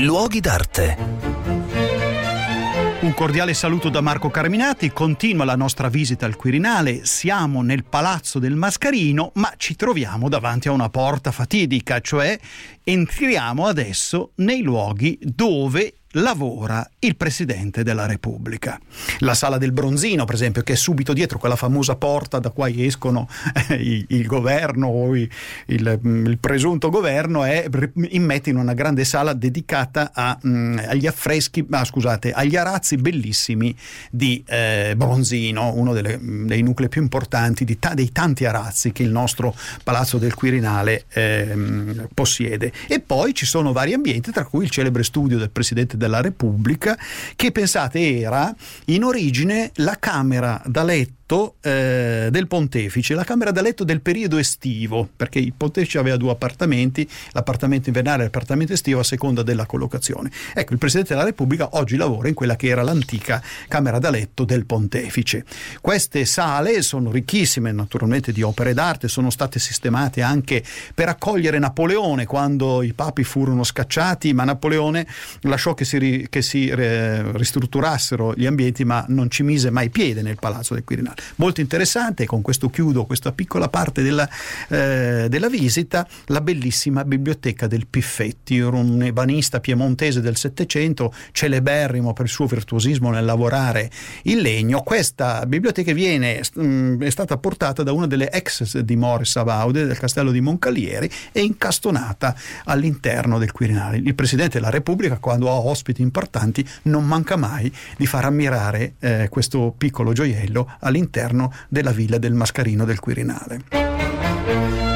Luoghi d'arte. Un cordiale saluto da Marco Carminati, continua la nostra visita al Quirinale, siamo nel Palazzo del Mascarino, ma ci troviamo davanti a una porta fatidica, cioè entriamo adesso nei luoghi dove lavora il Presidente della Repubblica. La sala del Bronzino, per esempio, che è subito dietro quella famosa porta da cui escono eh, il, il, governo o il, il, il, presunto governo, è immette in una grande sala dedicata a, mh, mm, agli affreschi, ah, scusate, agli arazzi bellissimi di eh, Bronzino, uno delle, dei nuclei più importanti ta- dei tanti arazzi che il nostro Palazzo del Quirinale eh, possiede. E poi ci sono vari ambienti, tra cui il celebre studio del Presidente della Repubblica, che pensate era in origine la camera da letto letto eh, del pontefice, la camera da letto del periodo estivo, perché il pontefice aveva due appartamenti, l'appartamento invernale e l'appartamento estivo a seconda della collocazione. Ecco, il Presidente della Repubblica oggi lavora in quella che era l'antica camera da letto del pontefice. Queste sale sono ricchissime naturalmente di opere d'arte, sono state sistemate anche per accogliere Napoleone quando i papi furono scacciati, ma Napoleone lasciò che si, che si eh, ristrutturassero gli ambienti, ma non ci mise mai piede nel palazzo del Quirinale molto interessante, con questo chiudo questa piccola parte della, eh, della visita, la bellissima biblioteca del Piffetti, un ebanista piemontese del Settecento, celeberrimo per il suo virtuosismo nel lavorare il legno. Questa biblioteca viene, mh, mm, è stata portata da una delle ex dimore Sabaude del castello di Moncalieri e incastonata all'interno del Quirinale. Il Presidente della Repubblica, quando ha ospiti importanti, non manca mai di far ammirare eh, questo piccolo gioiello all'interno all'interno della villa del Mascarino del Quirinale.